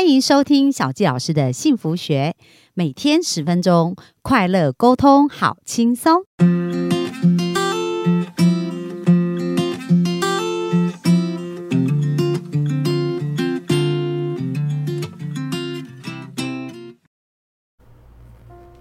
欢迎收听小纪老师的幸福学，每天十分钟，快乐沟通，好轻松。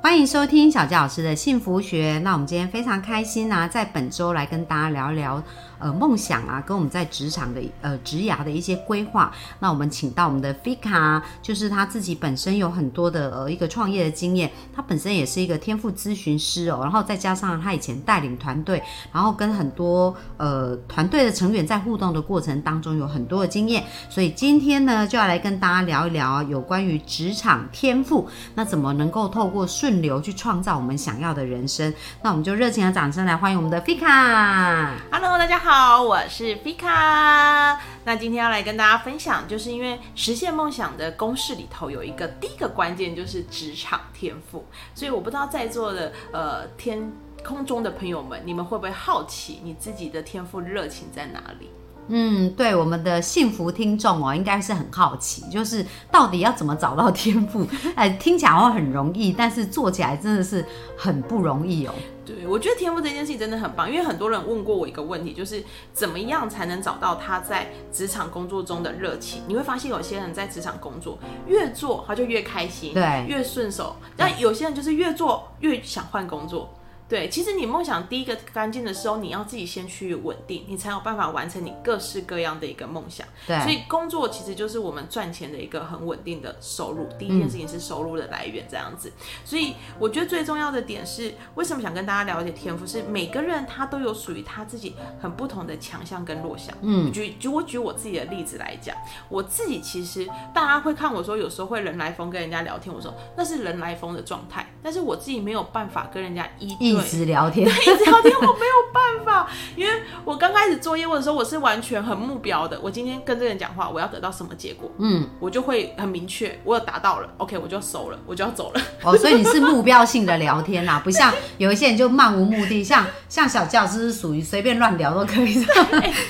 欢迎收听小纪老师的幸福学。那我们今天非常开心呢、在本周来跟大家聊聊呃梦想啊，跟我们在职场的呃职涯的一些规划。那我们请到我们的 Fika，就是他自己本身有很多的呃一个创业的经验，他本身也是一个天赋咨询师哦，然后再加上他以前带领团队，然后跟很多呃团队的成员在互动的过程当中有很多的经验，所以今天呢就要来跟大家聊一聊有关于职场天赋，那怎么能够透过顺流去创造我们想要的人生？那我们就热情的掌声来欢迎我们的 Fika。Hello，大家好，好我是 Fika。那今天要来跟大家分享，就是因为实现梦想的公式里头有一个第一个关键就是职场天赋，所以我不知道在座的呃天空中的朋友们，你们会不会好奇你自己的天赋热情在哪里？嗯，对，我们的幸福听众哦，应该是很好奇，就是到底要怎么找到天赋？哎，听起来好像很容易，但是做起来真的是很不容易哦。对，我觉得天赋这件事情真的很棒，因为很多人问过我一个问题，就是怎么样才能找到他在职场工作中的热情？你会发现有些人在职场工作越做他就越开心，对越顺手；但有些人就是越做越想换工作。对，其实你梦想第一个干净的时候，你要自己先去稳定，你才有办法完成你各式各样的一个梦想。对，所以工作其实就是我们赚钱的一个很稳定的收入。第一件事情是收入的来源，这样子。所以我觉得最重要的点是，为什么想跟大家了解天赋？是每个人他都有属于他自己很不同的强项跟弱项。嗯举举我举我自己的例子来讲，我自己其实大家会看我说，有时候会人来疯跟人家聊天，我说那是人来疯的状态，但是我自己没有办法跟人家一对一直聊天，一直聊天，我没有办法，因为我刚开始做业务的时候，我是完全很目标的。我今天跟这个人讲话，我要得到什么结果，嗯，我就会很明确，我有达到了，OK，我就收了，我就要走了。哦，所以你是目标性的聊天啦，不像有一些人就漫无目的，像像小教师是属于随便乱聊都可以，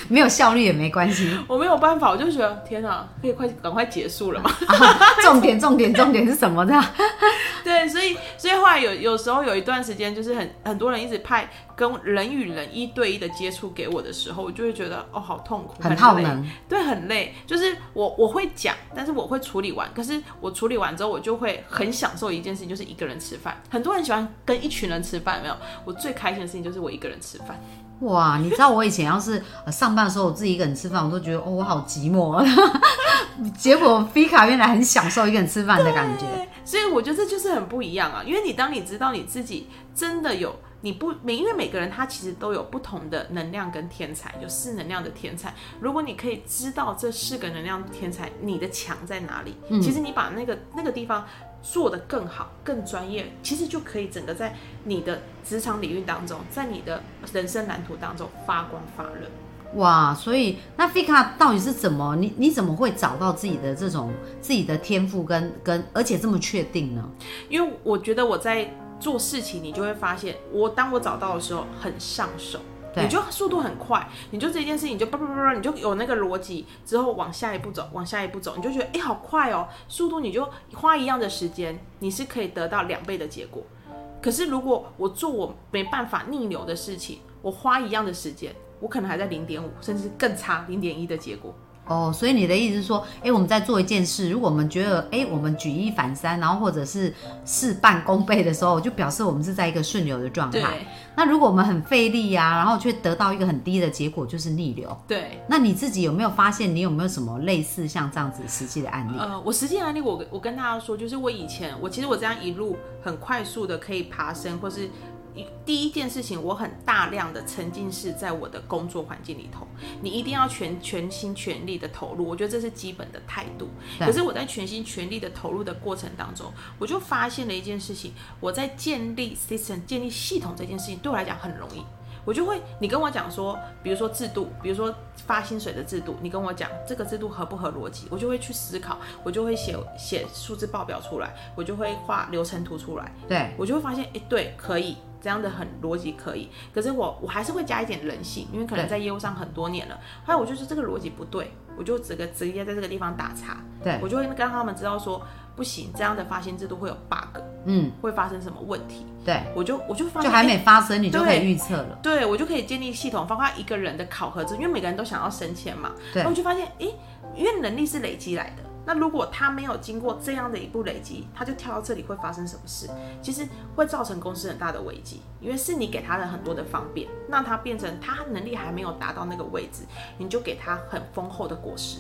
没有效率也没关系。我没有办法，我就觉得天啊，可以快赶快结束了嘛。啊 重点重点重点是什么呢？对，所以所以后来有有时候有一段时间，就是很很多人一直派跟人与人一对一的接触给我的时候，我就会觉得哦，好痛苦，很耗能。对，很累。就是我我会讲，但是我会处理完。可是我处理完之后，我就会很享受一件事情，就是一个人吃饭。很多人喜欢跟一群人吃饭，有没有？我最开心的事情就是我一个人吃饭。哇，你知道我以前要是呃上班的时候，我自己一个人吃饭，我都觉得哦，我好寂寞啊。结果菲卡原来很享受一个人吃饭的感觉。所以我觉得这就是很不一样啊。因为你当你知道你自己真的有。你不每，因为每个人他其实都有不同的能量跟天才，有四能量的天才。如果你可以知道这四个能量天才你的强在哪里，其实你把那个那个地方做得更好、更专业，其实就可以整个在你的职场领域当中，在你的人生蓝图当中发光发热。哇，所以那 Fika 到底是怎么？你你怎么会找到自己的这种自己的天赋跟跟，而且这么确定呢？因为我觉得我在做事情，你就会发现，我当我找到的时候很上手。你就速度很快，你就这件事情你就叭叭叭叭，你就有那个逻辑，之后往下一步走，往下一步走，你就觉得哎、诶好快哦，速度你就花一样的时间，你是可以得到两倍的结果。可是如果我做我没办法逆流的事情，我花一样的时间，我可能还在零点五，甚至更差零点一的结果。哦，所以你的意思是说，哎，我们在做一件事，如果我们觉得，哎，我们举一反三，然后或者是事半功倍的时候，就表示我们是在一个顺流的状态。那如果我们很费力呀、然后却得到一个很低的结果，就是逆流。对，那你自己有没有发现，你有没有什么类似像这样子实际的案例？呃，我实际案例我，我跟大家说，就是我以前，我其实我这样一路很快速的可以爬升，或是一第一件事情，我很大量的沉浸式在我的工作环境里头，你一定要全全心全力的投入，我觉得这是基本的态度。可是我在全心全力的投入的过程当中，我就发现了一件事情，我在建立 system、建立系统这件事情对我来讲很容易。我就会，你跟我讲说，比如说制度，比如说发薪水的制度，你跟我讲这个制度合不合逻辑，我就会去思考，我就会写写数字报表出来，我就会画流程图出来，对，我就会发现，哎，对，可以，这样的很逻辑可以，可是我我还是会加一点人性，因为可能在业务上很多年了，后来我就是这个逻辑不对，我就直个直接在这个地方打叉，对，我就会跟他们知道说不行，这样的发薪制度会有 bug，嗯，会发生什么问题，对，我就我就发现就还没发生，你就可以预测了。对我就可以建立系统，包括一个人的考核制，因为每个人都想要升迁嘛。对。然后我就发现，诶，因为能力是累积来的。那如果他没有经过这样的一步累积，他就跳到这里会发生什么事？其实会造成公司很大的危机，因为是你给他了很多的方便，让他变成他能力还没有达到那个位置，你就给他很丰厚的果实。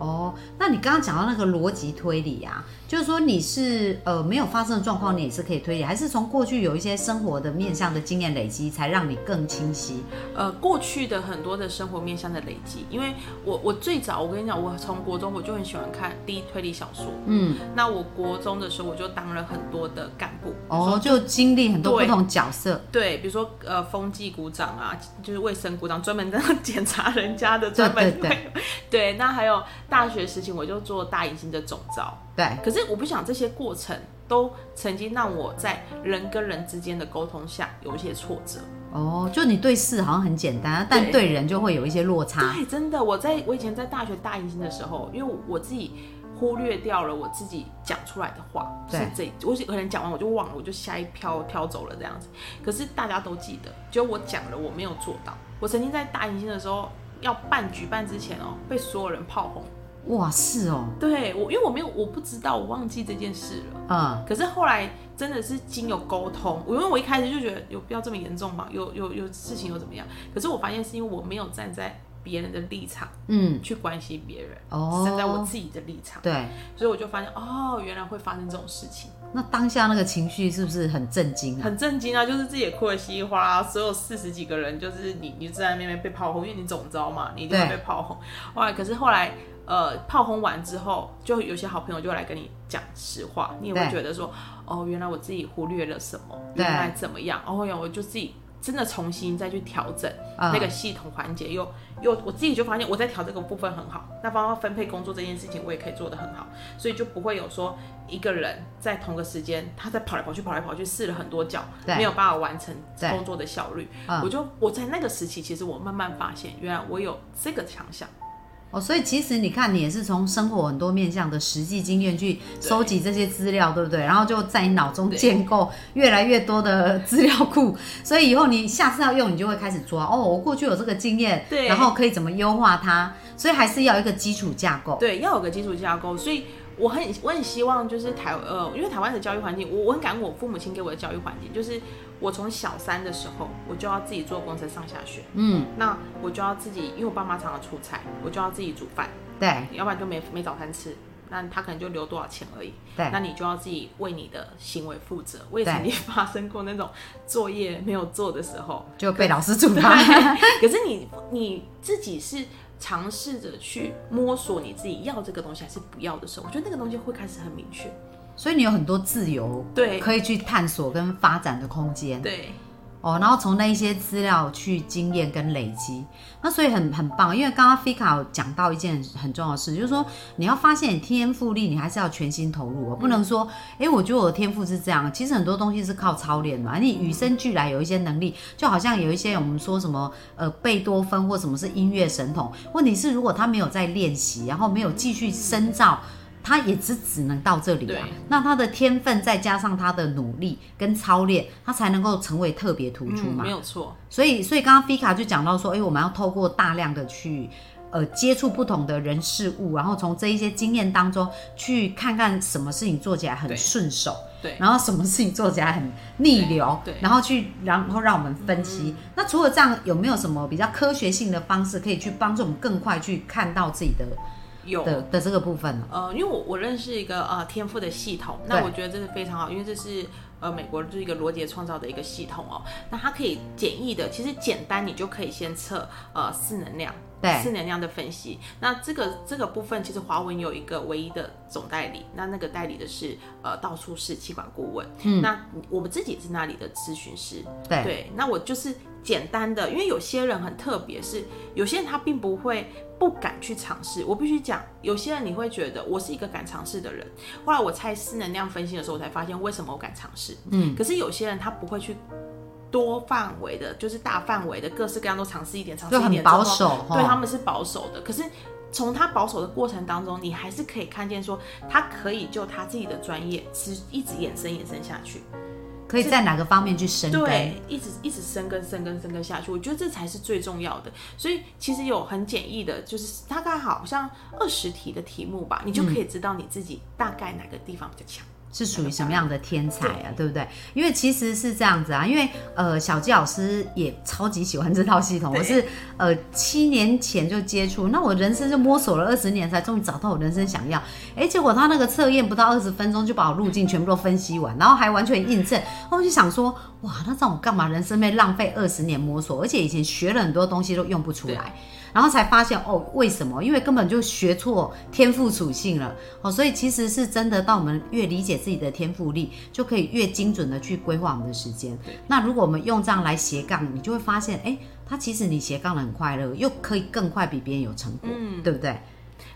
哦，那你刚刚讲到那个逻辑推理啊，就是说你是呃没有发生的状况，你也是可以推理，还是从过去有一些生活的面向的经验累积，才让你更清晰？呃，过去的很多的生活面向的累积，因为我我最早我跟你讲，我从国中我就很喜欢看第一推理小说，嗯，那我国中的时候我就当了很多的干部，哦，就经历很多不同角色，对，比如说呃风纪股长啊，就是卫生股长，专门这样 检查人家的，专门对对对那还有大学时期我就做大隐形的总招，对，可是我不想这些过程都曾经让我在人跟人之间的沟通下有一些挫折。哦，就你对事好像很简单，但对对人就会有一些落差。对，真的，我在我以前在大学大迎新的时候，因为我自己忽略掉了我自己讲出来的话是这，我可能讲完我就忘了，我就下一飘飘走了这样子。可是大家都记得，就我讲了，我没有做到。我曾经在大迎新的时候要办举办之前哦，被所有人炮轰。哇，是哦，对我，因为我没有，我不知道，我忘记这件事了。嗯，可是后来真的是经有沟通，因为我一开始就觉得有必要这么严重吗？有有有事情又怎么样？可是我发现是因为我没有站在别人的立场嗯，去关心别人，哦站在我自己的立场，对。所以我就发现哦，原来会发生这种事情，那当下那个情绪是不是很震惊啊？很震惊啊！就是自己也哭得稀里哗啦，所有四十几个人，就是你你在那边被炮轰，因为你总招嘛，你一定会被炮轰。后来可是后来。呃，炮轰完之后，就有些好朋友就会来跟你讲实话，你也会对觉得说，哦，原来我自己忽略了什么，对原来怎么样，哦哟，我就自己真的重新再去调整嗯那个系统环节，又又我自己就发现我在调这个部分很好，那包括分配工作这件事情我也可以做得很好，所以就不会有说一个人在同个时间他在跑来跑去跑来跑去试了很多脚，没有办法完成工作的效率。嗯我就我在那个时期，其实我慢慢发现，原来我有这个强项。哦，所以其实你看，你也是从生活很多面向的实际经验去收集这些资料，对不对？然后就在你脑中建构越来越多的 资料库，所以以后你下次要用，你就会开始抓哦，我过去有这个经验，对然后可以怎么优化它，所以还是要一个基础架构。对，要有个基础架构，所以我很我很希望就是台呃，因为台湾的教育环境，我我很感恩我父母亲给我的教育环境，就是我从小三的时候，我就要自己坐公车上下学，嗯，那我就要自己，因为我爸妈常常出差，我就要自己煮饭，对要不然就没没早餐吃。那他可能就留多少钱而已，对那你就要自己为你的行为负责。我也对曾经发生过那种作业没有做的时候，就被老师处对罚。，可是你你自己是尝试着去摸索你自己要这个东西还是不要的时候，我觉得那个东西会开始很明确。所以你有很多自由，对可以去探索跟发展的空间。对，哦，然后从那一些资料去经验跟累积，那所以很很棒。因为刚刚 Fika 有讲到一件很重要的事，就是说你要发现你天赋力，你还是要全心投入哦，不能说，哎、我觉得我的天赋是这样。其实很多东西是靠操练嘛，你与生俱来有一些能力，就好像有一些我们说什么呃贝多芬或什么是音乐神童，问题是如果他没有在练习，然后没有继续深造。他也只只能到这里那他的天分再加上他的努力跟操练，他才能够成为特别突出嗯，嘛。没有错。所以，所以刚刚 Fika 就讲到说，哎、我们要透过大量的去呃接触不同的人事物，然后从这一些经验当中去看看什么事情做起来很顺手，对然后什么事情做起来很逆流，对对然后去然后让我们分析。那除了这样，有没有什么比较科学性的方式可以去帮助我们更快去看到自己的有的的这个部分呢？呃，因为我我认识一个呃天赋的系统，那我觉得这是非常好，因为这是呃美国就是一个罗杰创造的一个系统哦。那它可以简易的，其实简单你就可以先测呃四能量，对四能量的分析。那这个这个部分其实华文有一个唯一的总代理，那那个代理的是呃到处是气管顾问，嗯那我们自己也是那里的咨询师，对对，那我就是简单的，因为有些人很特别，是有些人他并不会不敢去尝试。我必须讲，有些人你会觉得我是一个敢尝试的人。后来我猜四能量分析的时候，我才发现为什么我敢尝试。嗯，可是有些人他不会去多范围的，就是大范围的，各式各样都尝试一点，尝试一点，保守哈对他们是保守的。可是从他保守的过程当中，你还是可以看见说，他可以就他自己的专业，是一直延伸延伸下去。可以在哪个方面去深耕？对，一直一直深耕、深耕、深耕下去，我觉得这才是最重要的。所以其实有很简易的，就是大概好像二十题的题目吧，你就可以知道你自己大概哪个地方比较强。是属于什么样的天才啊，对不对？因为其实是这样子啊，因为呃，小纪老师也超级喜欢这套系统，我是呃七年前就接触，那我人生就摸索了二十年，才终于找到我人生想要。哎，结果他那个测验不到二十分钟就把我路径全部都分析完，然后还完全印证，我就想说，哇，那这样我干嘛人生被浪费二十年摸索？而且以前学了很多东西都用不出来。然后才发现哦，为什么？因为根本就学错天赋属性了哦，所以其实是真的，到我们越理解自己的天赋力，就可以越精准的去规划我们的时间。那如果我们用这样来斜杠，你就会发现，哎，它其实你斜杠的很快乐，又可以更快比别人有成果，对不对？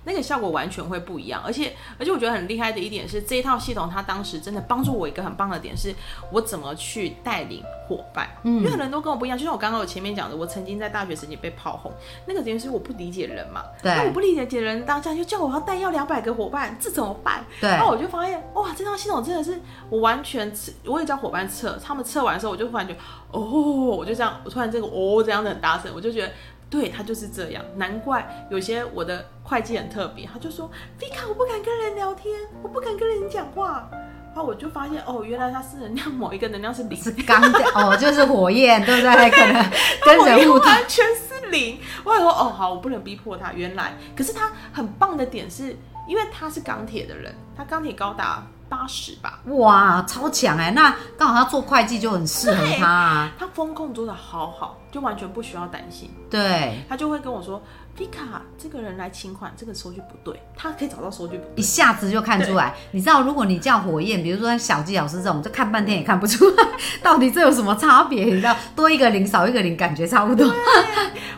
那个效果完全会不一样，而且而且我觉得很厉害的一点是这一套系统，它当时真的帮助我一个很棒的点是，我怎么去带领伙伴，嗯，因为很多人都跟我不一样，就像我刚刚我前面讲的，我曾经在大学时期被炮轰，那个点是我不理解人嘛，对，那我不理解人当下就叫我要带要两百个伙伴，这怎么办？对，然后我就发现哇，这套系统真的是我完全我也叫伙伴测，他们测完的时候，我就突然觉得哦，我就这样，我突然这个哦这样的很大声，我就觉得。对他就是这样，难怪有些我的会计很特别，他就说：“Vika，我不敢跟人聊天，我不敢跟人讲话。”然后我就发现，哦，原来他是能量某一个能量是零，是钢的哦，就是火焰，对不对？可能跟人物完全是零。我说：“哦，好，我不能逼迫他。”原来，可是他很棒的点是，因为他是钢铁的人，他钢铁高达。八十吧，哇，超强哎！那刚好他做会计就很适合他啊。他风控做的好好，就完全不需要担心。对，他就会跟我说：“皮卡，这个人来请款，这个收据不对。”他可以找到收据，一下子就看出来。你知道，如果你叫火焰，比如说小纪老师这种，就看半天也看不出来，到底这有什么差别？你知道，多一个零少一个零，感觉差不多。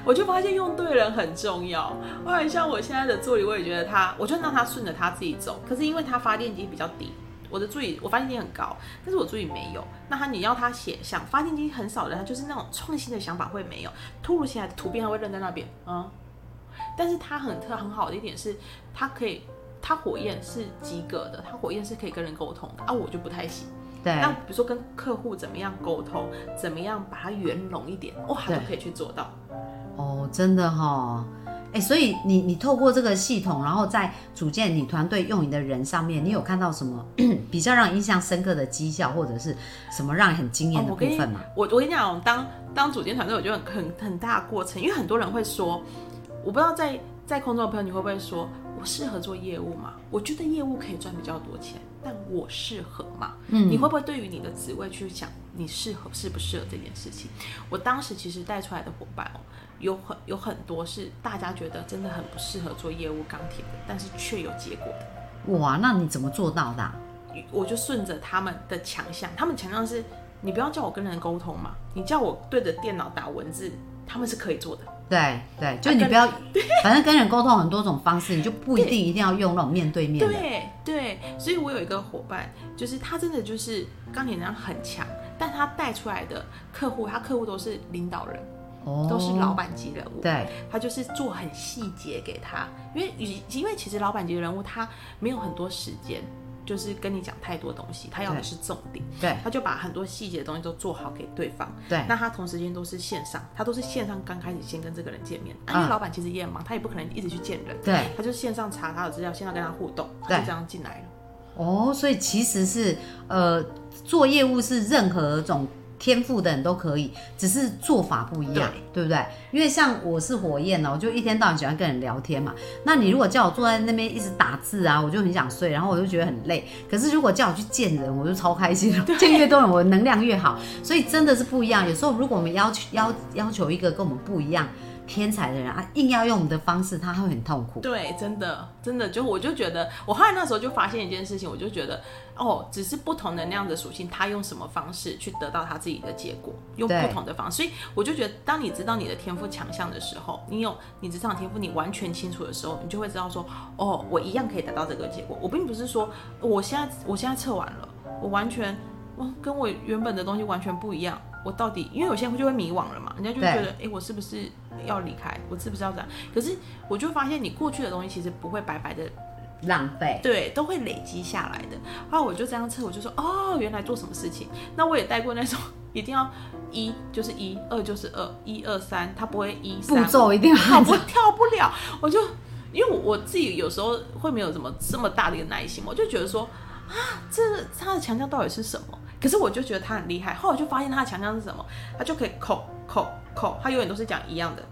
我就发现用对人很重要。我很像我现在的助理，我也觉得他，我就让他顺着他自己走。可是因为他发电机比较低。我的助理，我发现机很高，但是我助理没有。那他你要他写想发电机很少的，他就是那种创新的想法会没有，突如其来的图片他会扔在那边啊。但是他很特很好的一点是，他可以，他火焰是及格的，他火焰是可以跟人沟通的啊，我就不太行。对。那比如说跟客户怎么样沟通，怎么样把它圆融一点，哇，都可以去做到。哦，真的哈。哎，所以你你透过这个系统，然后在组建你团队用你的人上面，你有看到什么 比较让你印象深刻的绩效，或者是什么让你很惊艳的部分吗？我我跟你讲，当当组建团队，我觉得很很大过程，因为很多人会说，我不知道在在空中的朋友你会不会说，我适合做业务吗？我觉得业务可以赚比较多钱，但我适合吗？嗯，你会不会对于你的职位去想，你适合适不适合这件事情？我当时其实带出来的伙伴哦。有很有很多是大家觉得真的很不适合做业务钢铁的，但是却有结果的。哇，那你怎么做到的？我就顺着他们的强项，他们强项是，你不要叫我跟人沟通嘛，你叫我对着电脑打文字，他们是可以做的。对对，就你不要，反正跟人沟通很多种方式，你就不一定一定要用那种面对面的。对对，所以我有一个伙伴，就是他真的就是钢铁能量很强，但他带出来的客户，他客户都是领导人。都是老板级人物，对，他就是做很细节给他，因为因为其实老板级人物他没有很多时间，就是跟你讲太多东西，他要的是重点，对，他就把很多细节的东西都做好给对方，对，那他同时间都是线上，他都是线上刚开始先跟这个人见面，因为老板其实也很忙，他也不可能一直去见人，对，他就线上查他的资料，线上跟他互动，他就这样进来了。哦，所以其实是呃做业务是任何种。天赋的人都可以，只是做法不一样，对不对？因为像我是火焰哦，我就一天到晚喜欢跟人聊天嘛。那你如果叫我坐在那边一直打字啊，我就很想睡，然后我就觉得很累。可是如果叫我去见人，我就超开心，见越多人，我能量越好。所以真的是不一样。有时候如果我们要求要要求一个跟我们不一样。天才的人啊，硬要用我们的方式，他会很痛苦。对，真的，真的，就我就觉得，我后来那时候就发现一件事情，我就觉得，哦，只是不同能量的属性，他用什么方式去得到他自己的结果，用不同的方式。所以我就觉得，当你知道你的天赋强项的时候，你有你职场天赋，你完全清楚的时候，你就会知道说，哦，我一样可以得到这个结果。我并不是说，我现在我现在测完了，我完全，哦，跟我原本的东西完全不一样。我到底因为有些人就会迷惘了嘛，人家就觉得，哎、我是不是要离开？我是不是要这样？可是我就发现，你过去的东西其实不会白白的，浪费。对，都会累积下来的。然后来我就这样测，我就说，哦，原来做什么事情。那我也带过那种一定要一就是一，二就是二，一二三，它不会一步三骤一定要跳不跳不了，我就因为我我自己有时候会没有什么这么大的一个耐心，我就觉得说啊，这他的强项到底是什么？可是我就觉得他很厉害，后来我就发现他的强项是什么，他就可以口口口，他永远都是讲一样的，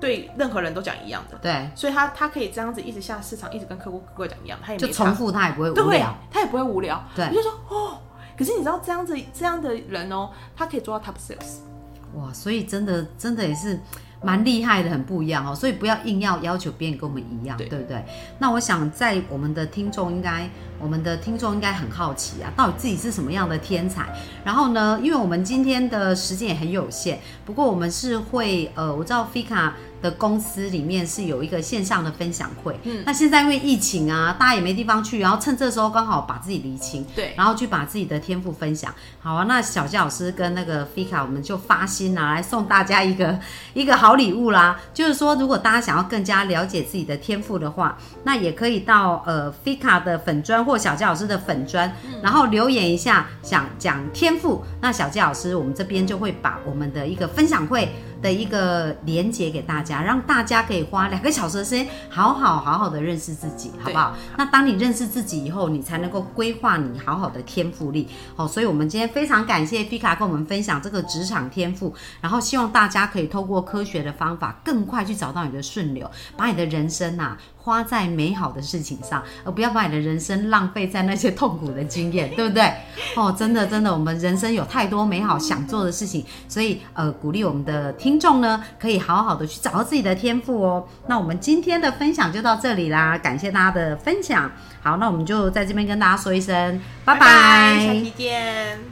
对任何人都讲一样的，对，所以他他可以这样子一直下市场，一直跟客户客户讲一样，他也就没差重复他也不会无对聊。，他也不会无聊。对我就说哦，可是你知道这样子这样的人哦，他可以做到 top sales。哇，所以真的真的也是蛮厉害的，很不一样哦。所以不要硬要要求别人跟我们一样，对对不对？那我想在我们的听众应该，我们的听众应该很好奇啊，到底自己是什么样的天才？然后呢，因为我们今天的时间也很有限，不过我们是会呃，我知道 Fika。的公司里面是有一个线上的分享会，嗯，那现在因为疫情啊，大家也没地方去，然后趁这时候刚好把自己理清，对然后去把自己的天赋分享。好啊，那小佳老师跟那个 Fika，我们就发心拿来送大家一个 一个好礼物啦。就是说，如果大家想要更加了解自己的天赋的话，那也可以到呃 Fika 的粉砖或小佳老师的粉砖，然后留言一下想讲天赋。那小佳老师，我们这边就会把我们的一个分享会。的一个连接给大家，让大家可以花两个小时的时间，好好好好的认识自己，好不好？那当你认识自己以后，你才能够规划你好好的天赋力。好，所以我们今天非常感谢 Fika 跟我们分享这个职场天赋，然后希望大家可以透过科学的方法，更快去找到你的顺流，把你的人生呐、花在美好的事情上，而不要把你的人生浪费在那些痛苦的经验，对不对？哦，真的真的，我们人生有太多美好想做的事情，所以呃，鼓励我们的听众呢，可以好好的去找到自己的天赋哦。那我们今天的分享就到这里啦，感谢大家的分享。好，那我们就在这边跟大家说一声，拜拜下期见。